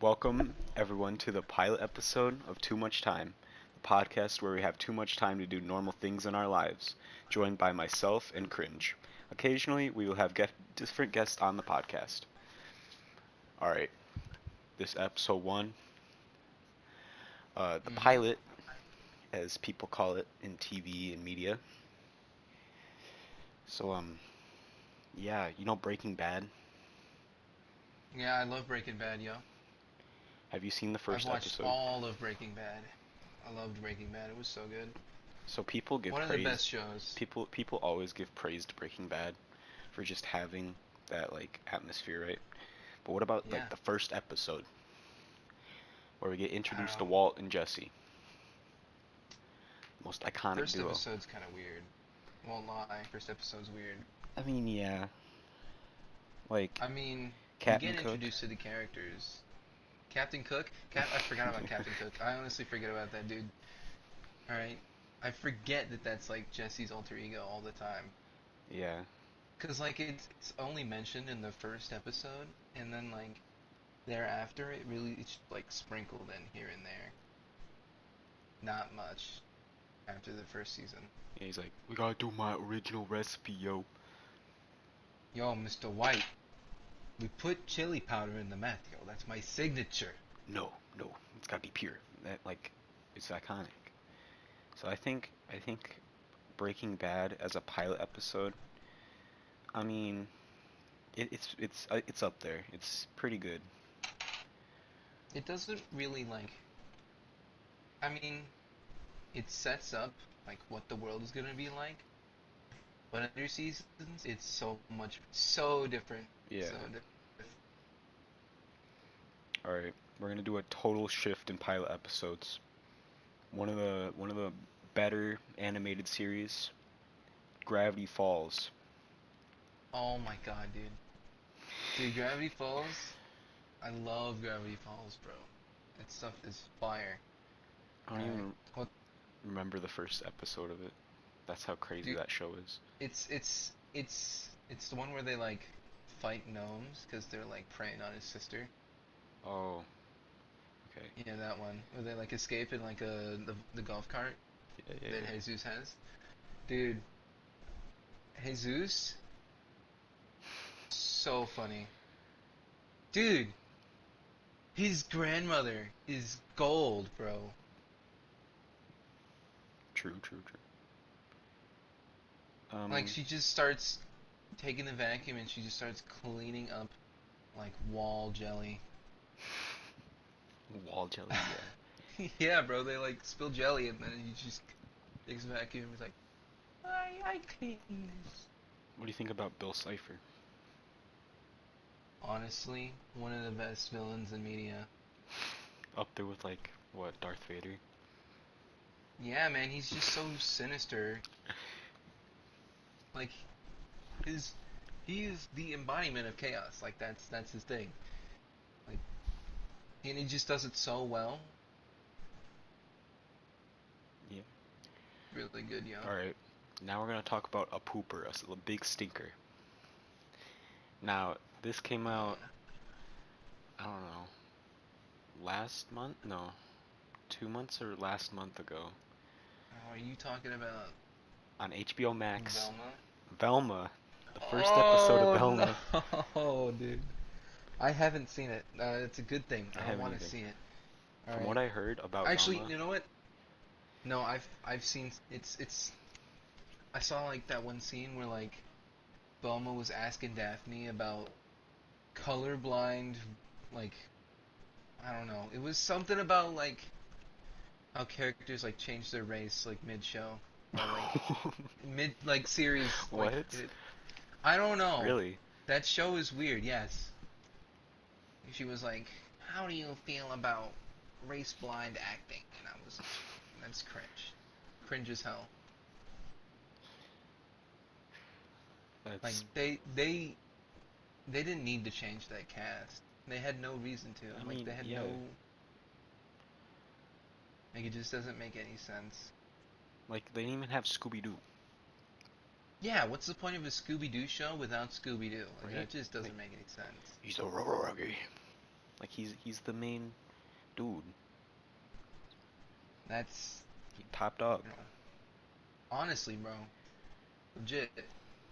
Welcome, everyone, to the pilot episode of Too Much Time, the podcast where we have too much time to do normal things in our lives, joined by myself and Cringe. Occasionally, we will have get different guests on the podcast. All right, this episode one, uh, the Mhm. pilot, as people call it in TV and media. So, um, yeah, you know Breaking Bad. Yeah, I love Breaking Bad, yo. Have you seen the 1st I've watched episode? all of Breaking Bad. I loved Breaking Bad. It was so good. So people give One of the best shows. People people always give praise to Breaking Bad for just having that like atmosphere, right? But what about Yeah. like the first episode where we get introduced to. Walt and Jesse? Most iconic First duo. episode's kind of weird. Won't lie. First episode's weird. I mean, yeah. Like I mean, Captain you get Cook. introduced to the characters. Captain Cook? Cap- I forgot about Captain Cook. I honestly forget about that dude. Alright? I forget that that's like Jesse's alter ego all the time. Yeah. Cause like it's, it's only mentioned in the first episode, and then like thereafter it really it's like sprinkled in here and there. Not much after the first season. yeah. He's like, we gotta do my original recipe, yo. Yo, Mr. White, we put chili powder in the meth, yo. That's my signature. No, no, it's gotta be pure. That like, it's iconic. So I think I think Breaking Bad as a pilot episode. I mean, it, it's it's uh, it's up there. It's pretty good. It doesn't really like. I mean, it sets up like what the world is gonna be like. But under seasons, it's so much, so different. Yeah. So. All right, we're gonna do a total shift in pilot episodes. One of the one of the better animated series, Gravity Falls. Oh my god, dude. Dude, Gravity Falls. I love Gravity Falls, bro. That stuff is fire. I don't even what- remember the first episode of it. That's how crazy Dude. that show is. It's it's it's it's the one where they like fight gnomes because they're like preying on his sister. Oh. Okay. Yeah, that one. Where they like escape in like a the, the golf cart Yeah, yeah, that yeah. Soos has. Dude, Soos, so funny. Dude, his grandmother is gold, bro. True, true, true. Um, Like she just starts taking the vacuum and she just starts cleaning up like wall jelly. wall jelly. Yeah. yeah, bro, they like spill jelly and then he just takes the vacuum and is like, I I clean this. what do you think about Bill Cipher? Honestly, one of the best villains in media. Up there with like what Darth Vader? Yeah, man, he's just so sinister. Like his he is the embodiment of chaos. Like that's that's his thing. Like and he just does it so well. Yeah. Really good, yeah. All right. Now we're gonna talk about a pooper, a big stinker. Now this came out. I don't know. Last month? No. Two months or last month ago Oh, are you talking about on HBO Max. Velma? Velma. The first episode of Oh, Velma. No, dude. I haven't seen it. Uh, it's a good thing. I I, want to see it. From Alright. what I heard about Actually, you know what? No, I've I've seen it's it's. I saw like that one scene where like, Velma was asking Daphne about colorblind, like, I don't know. It was something about like how characters like change their race like mid show, or like mid like series. like, What? it- I don't know. really? That show is weird, yes. She was like, How do you feel about race blind acting? And I was that's cringe. Cringe as hell. That's Like they they they didn't need to change that cast. They had no reason to. I like mean, they had yeah. no like it just doesn't make any sense. like they didn't even have Scooby Doo. Yeah, what's the point of a Scooby Doo show without Scooby Doo? Like, Right. that just doesn't Like- make any sense. He's a Roroggy. Like he's he's the main dude, That's he, top dog. you know, honestly, bro, legit.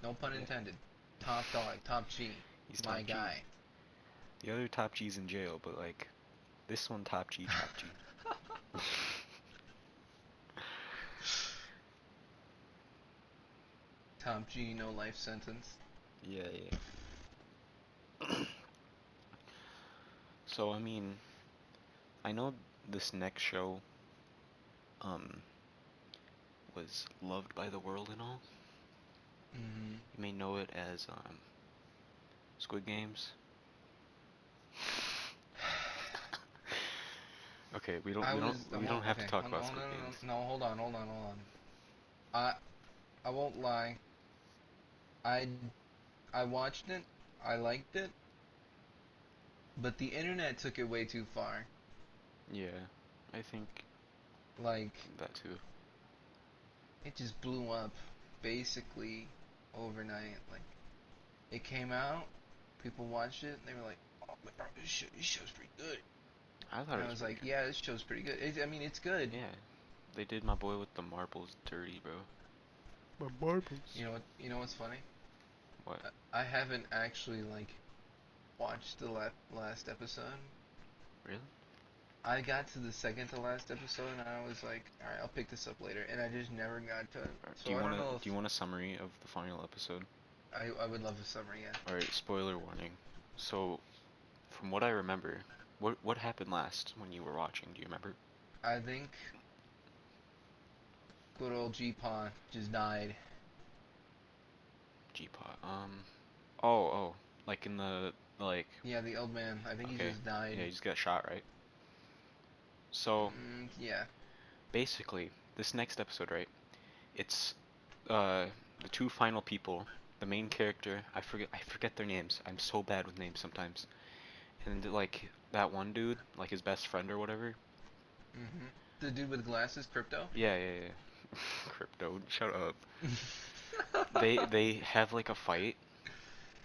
No pun Yeah. intended. Top dog, top G, He's my top G. guy. The other top G's in jail, but like this one top G, top G. Top G, no life sentence. Yeah, yeah. so I mean, I know this next show um was loved by the world and all. hmm You may know it as um Squid Games. okay, we don't I we was- don't we don't won't- have okay, to talk hold about on, Squid no, no, Games. No, no, hold on, hold on, hold on. I I won't lie. I I watched it. I liked it. But the internet took it way too far. Yeah, I think Like that too. it just blew up basically overnight. Like it came out, people watched it, and they were like, "Oh, my bro, this, show, this show's pretty good." I thought And it I was was like, good. "Yeah, this show's pretty good." It, I mean, it's good. Yeah, they did my boy with the marbles dirty, bro. My marbles. You know what? You know what's funny? What? I haven't actually like watched the la- last episode. Really? I got to the second to last episode and I was like, all right, I'll pick this up later, and I just never got to it. So do you want to do you want a summary of the final episode? I I would love a summary. Yeah. All right, spoiler warning. So, from what I remember, what what happened last when you were watching? Do you remember? I think good old G-Paw just died. G-Pot. Um. Oh, oh, like in the like. Yeah, the old man. I think he just died. Yeah, he just got shot, right? So Mm, yeah. basically, this next episode, right? It's uh the two final people. The main character, I forget I forget their names. I'm so bad with names sometimes. And like that one dude, like his best friend or whatever. hmm The dude with glasses, Crypto. Yeah, yeah, yeah. Crypto, shut up. they they have like a fight,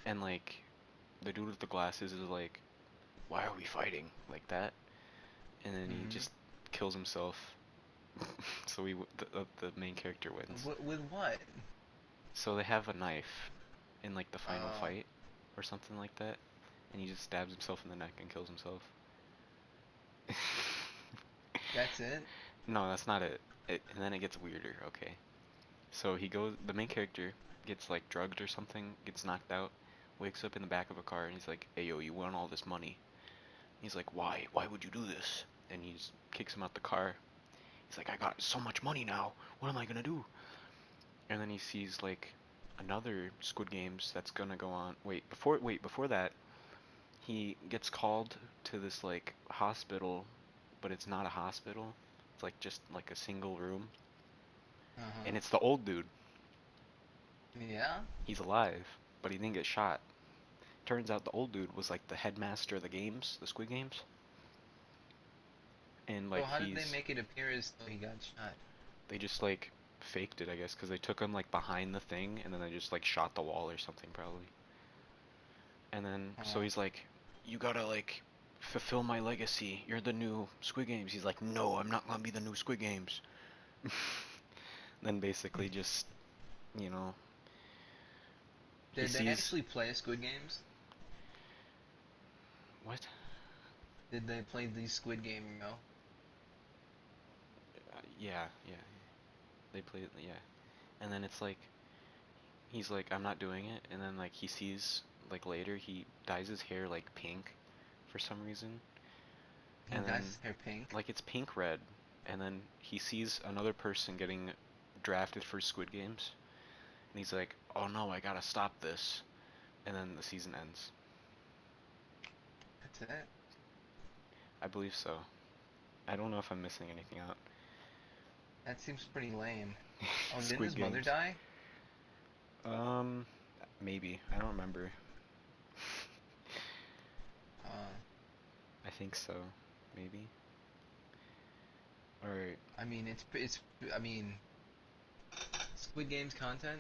and like the dude with the glasses is like, "Why are we fighting?" like that, and then Mhm. he just kills himself. so we the, the main character wins. Wh- with what? So they have a knife in like the final Oh. fight or something like that, and he just stabs himself in the neck and kills himself. That's it. No, that's not it. it. And then it gets weirder. Okay. So he goes. The main character gets like drugged or something. Gets knocked out. Wakes up in the back of a car and he's like, "Hey yo, you want all this money?" He's like, "Why? Why would you do this?" And he just kicks him out the car. He's like, "I got so much money now. What am I gonna do?" And then he sees like another Squid Games that's gonna go on. Wait, before wait before that, he gets called to this like hospital, but it's not a hospital. It's like just like a single room, Uh-huh. and it's the old dude. yeah. He's alive, but he didn't get shot. Turns out the old dude was like the headmaster of the games, the Squid Games. And like so how he's did they make it appear as though he got shot? they just like faked it, I guess, because they took him like behind the thing, and then they just like shot the wall or something probably. And then so Oh. he's like, "You gotta like fulfill my legacy. You're the new Squid Games." He's like, "No, I'm not gonna be the new Squid Games." then basically just, you know, Did they sees actually play Squid Games? what? Did they play the Squid Game? You know. Uh, yeah, yeah. They play it, yeah. And then it's like, he's like, I'm not doing it. And then like he sees like later he dyes his hair like pink, for some reason. He And dyes then his hair pink. like it's pink red. And then he sees another person getting drafted for Squid Games. And he's like, oh no, I gotta stop this. And then the season ends. That's it. I believe so. I don't know if I'm missing anything out. That seems pretty lame. Oh, Squid his mother die? Um, maybe. I don't remember. Uh, I think so. Maybe. Or I mean, it's it's. I mean, Squid Games content,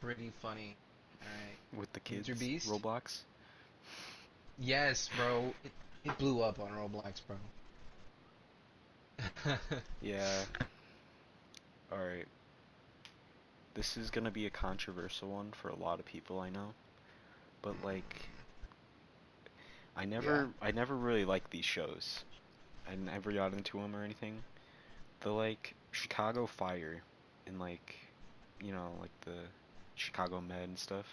pretty funny. All right. with the kids. Mr. Beast? Roblox. Yes, bro. It, It blew up on Roblox, bro. Yeah. Alright. This is gonna be a controversial one for a lot of people I know. But like I never I never really liked these shows. I never got into them or anything. The like Chicago Fire and like you know, like the Chicago Med and stuff.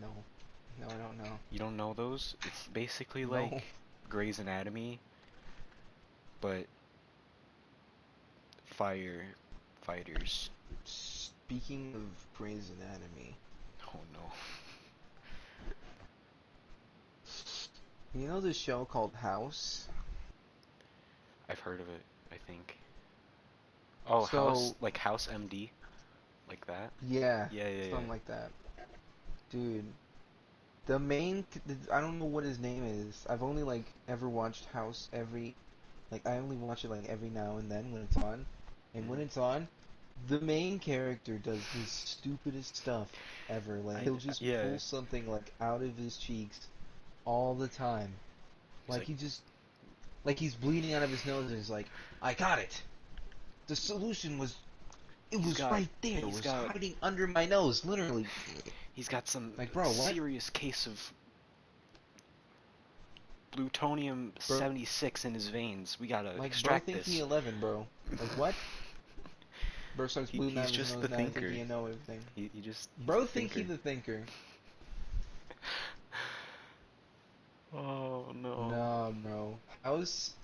no, no, I don't know. You don't know those? It's basically No. like Grey's Anatomy, but fire fighters. Speaking of Grey's Anatomy, Oh no. you know this show called House? I've heard of it, I think. Oh, House like House MD? Like that? Yeah, Yeah, yeah, something yeah. like that. Dude, the main, c- the- I don't know what his name is. I've only like ever watched House every, like I only watch it like every now and then when it's on, and when Mhm. it's on, the main character does the stupidest stuff ever. Like I- he'll just yeah. pull something like out of his cheeks all the time. Like, like- he just, like he's bleeding out of his nose, and he's like, "I got it. The solution was, it was got- right there. It he's was got- hiding under my nose, literally." He's got some Like, bro, what? serious case of plutonium Bro- 76 in his veins. We gotta Like, bro, extract think this. he 11, bro. Like, what? Bro starts He- he's out of his just the now, I think thinker. he know everything. He, he just he's Bro the think he thinker. the thinker. Oh no. Nah, bro. I was...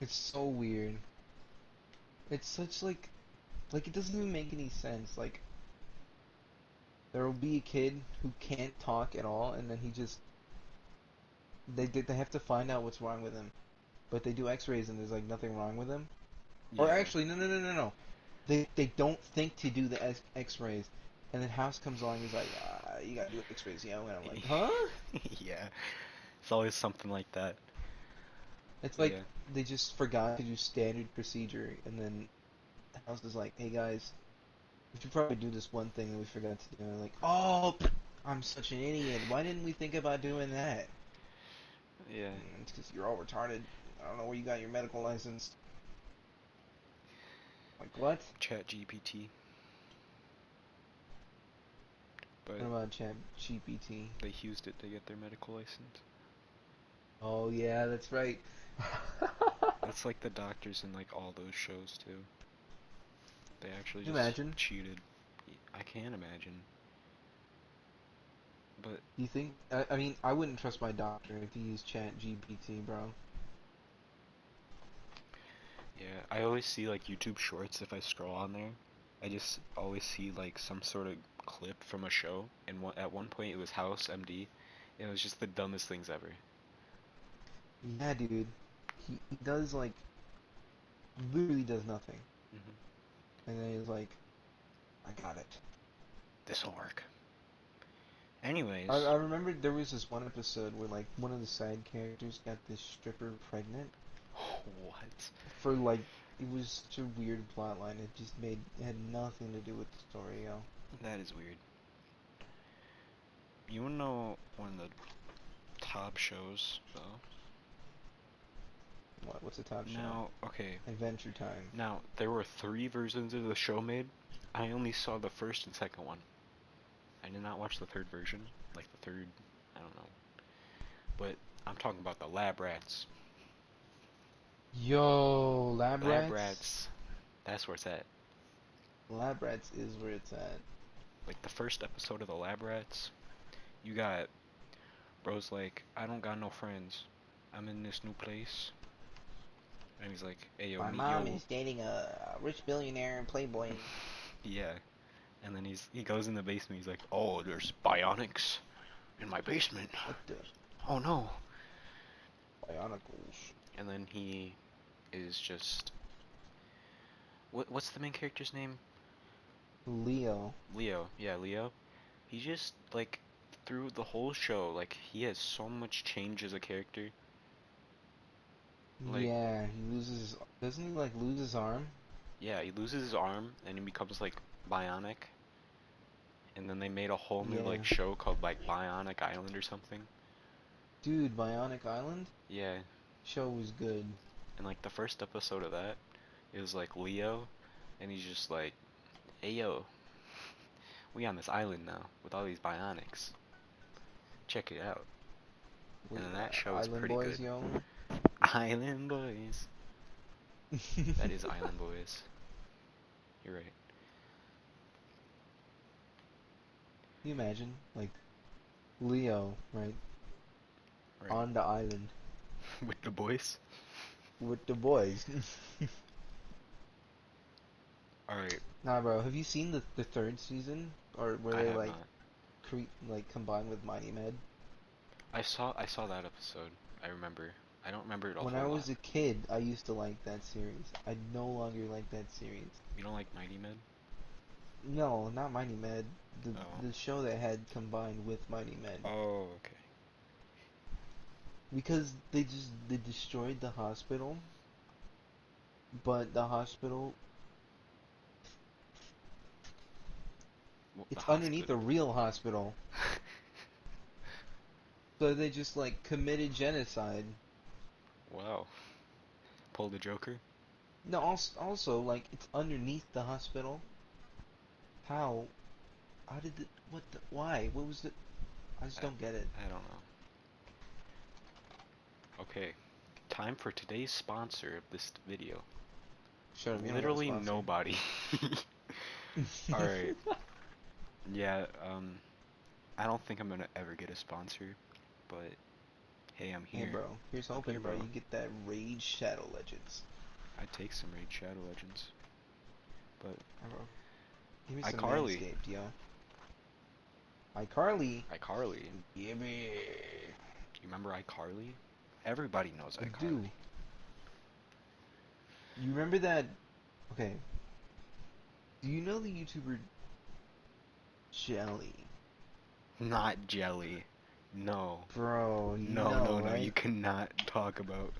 It's so weird. It's such, like... Like, it doesn't even make any sense. Like, there will be a kid who can't talk at all, and then he just... They, they have to find out what's wrong with him. But they do x-rays and there's, like, nothing wrong with him. Or actually, no, no, no, no, no. They they don't think to do the X- X-rays, and then House comes along. He's like, uh, "You gotta do X-rays, yo." And I'm like, "Huh?" yeah. It's always something like that. It's like Yeah. they just forgot to do standard procedure, and then House just like, "Hey guys, we should probably do this one thing that we forgot to do." And I'm like, "Oh, I'm such an idiot. Why didn't we think about doing that?" Yeah. "Mm, It's because you're all retarded. I don't know where you got your medical license. Like what? Chat GPT. But What about Chat GPT? they used it to get their medical license. Oh yeah, that's right. That's like the doctors in like all those shows too. They actually just imagine? cheated. I can't imagine. But You think? I, I mean, I wouldn't trust my doctor if he used Chat GPT, bro. yeah, I always see like YouTube shorts if I scroll on there. I just always see like some sort of clip from a show, and one, at one point it was House MD. and It was just the dumbest things ever. Yeah, dude. He, he does like literally does nothing, hmm and then he's like, "I got it." This will work. Anyways, I, I remember there was this one episode where like one of the side characters got this stripper pregnant what? for like it was such a weird plot line. It just made it had nothing to do with the story, yo. That is weird. You wanna know one of the top shows though? What? What's the show? Now, okay. Adventure Time. Now there were three versions of the show made. I only saw the first and second one. I did not watch the third version, like the third. I don't know. But I'm talking about the Lab Rats. Yo, Lab, Lab Rats. Rats. That's where it's at. Lab Rats is where it's at. Like the first episode of the Lab Rats, you got bro's like, I don't got no friends. I'm in this new place. And he's like, hey yo, My mom yo. is dating a rich billionaire and playboy. Yeah. And then he's he goes in the basement. He's like, "Oh, there's bionics in my basement. What the Oh no!" Bionicles? And then he is just what what's the main character's name? Leo. Leo. Yeah, Leo. He just like through the whole show, like he has so much change as a character. Like- yeah, he loses. Doesn't he like lose his arm? Yeah, he loses his arm and he becomes like bionic. And then they made a whole new like show called like Bionic Island or something. Dude, Bionic Island Yeah, show was good. and like the first episode of that, it was like Leo, and he's just like, "Hey yo, we on this island now with all these bionics. Check it out." And then that show is pretty Boys, good. yo. Island Boys. That is Island Boys. You're right. Can you imagine, like, Leo, right, Right. on the island With the boys. with the boys? All right. nah, bro. Have you seen the the third season, or where I they like not. cre- like combined with Mighty Med? I saw I saw that episode. I remember. I don't remember it a When I was lot. a kid, I used to like that series. I no longer like that series. You don't like Mighty Med? No, not Mighty Med. The Oh. the show that had combined with Mighty Med. Oh, okay. Because they just they destroyed the hospital. But the hospital Well, the it's underneath a real hospital. So they just like committed genocide. Wow. Pull the Joker. No, also, also like it's underneath the hospital. How? How did it? What? The, why? What was the? I just I- don't get it. I don't know. Okay. Time for today's sponsor of this video. Shut up. you don't have a Literally nobody. All right. Yeah, um I don't think I'm to ever get a sponsor, but hey, I'm here. Hey, bro. Here's hoping, here, bro. bro. You get that Raid Shadow Legends. I'd take some Raid Shadow Legends. But Hey, bro. Give me some iCarly. Manscaped, yo. iCarly. iCarly, Yeah, me. you remember iCarly? Everybody knows I iCarly. do. You remember that? Okay. Do you know the YouTuber Jelly? Not Jelly. No. Bro, you No, no, no, right? you cannot talk about.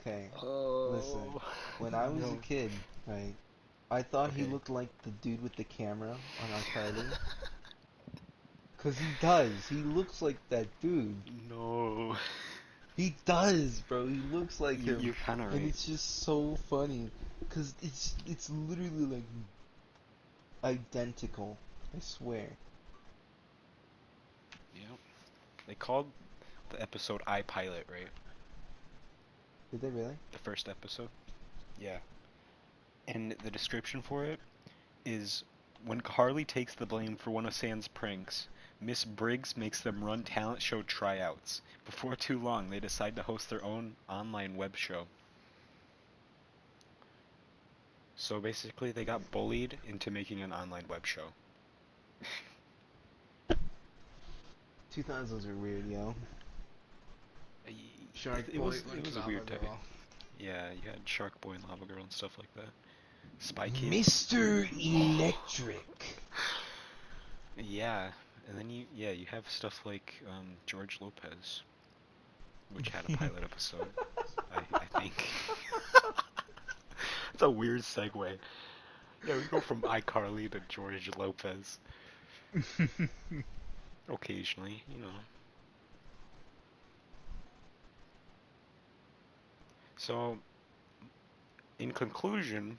Okay. Oh. Listen, When I was no. a kid, right, I thought he looked like the dude with the camera on our iCarly. Cause he does. He looks like that dude. no. He does, bro. He looks like You, him. you're kind of right. And it's just so funny, cause it's it's literally like identical. I swear. They called the episode iPilot, right? Did they really? The first episode. Yeah. And the description for it is when Carly takes the blame for one of Sam's pranks, Miss Briggs makes them run talent show tryouts. Before too long, they decide to host their own online web show. So basically, they got bullied into making an online web show. 2000s are weird, yo. Shark it, it Boy, was it was a weird. Girl. Yeah, you had Shark Boy and Lava Girl and stuff like that. Spy Kid. Mr. Electric. Yeah, and then you yeah you have stuff like um, George Lopez, which had a pilot episode. I, I think. It's a weird segue. Yeah, we go from iCarly to George Lopez. Occasionally, you know. So, in conclusion,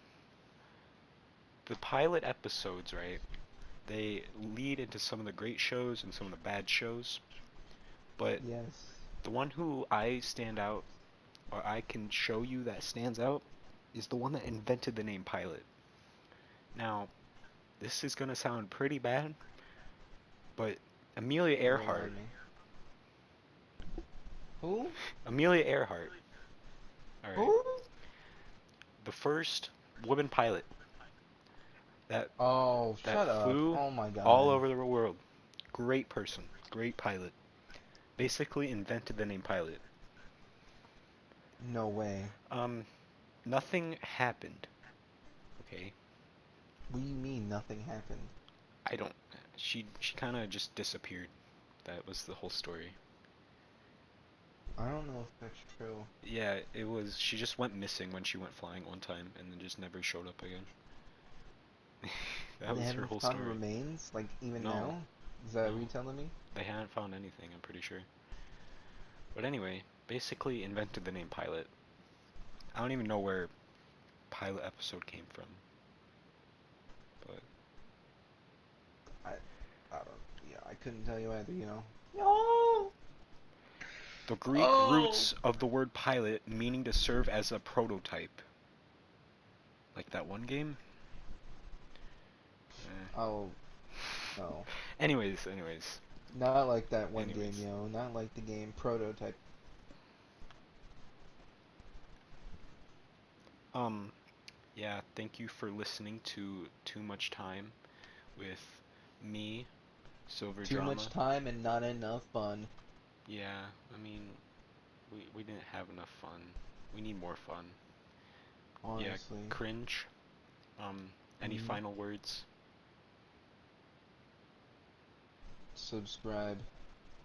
the pilot episodes, right? They lead into some of the great shows and some of the bad shows. But yes. the one who I stand out, or I can show you that stands out, is the one that invented the name pilot. Now, this is gonna sound pretty bad, but Amelia Earhart, Who? Amelia Earhart, all right, Who? the first woman pilot that Oh, That shut up. flew Oh my god. all over the world, great person, great pilot, basically invented the name pilot. No way. Um, nothing happened. Okay, What do you mean nothing happened? I don't. She she kind of just disappeared. That was the whole story. I don't know if that's true. Yeah, it was. She just went missing when she went flying one time, and then just never showed up again. that they was her haven't whole found story. remains, like even No. now. Is that No. what you telling me? They haven't found anything, I'm pretty sure. But anyway, basically invented the name pilot. I don't even know where pilot episode came from. But I don't. Yeah, I couldn't tell you either. You know. No. the Greek Oh. roots of the word pilot meaning to serve as a prototype. Like that one game? Eh. Oh. No. Anyways, anyways. Not like that one Anyways. game, yo. Not like the game Prototype. Um, yeah, thank you for listening to Too Much Time with me, Silver Too Drama. much time and not enough fun. Yeah, I mean, we we didn't have enough fun. We need more fun. Honestly. Yeah, cringe. Um, any Mhm. final words? Subscribe.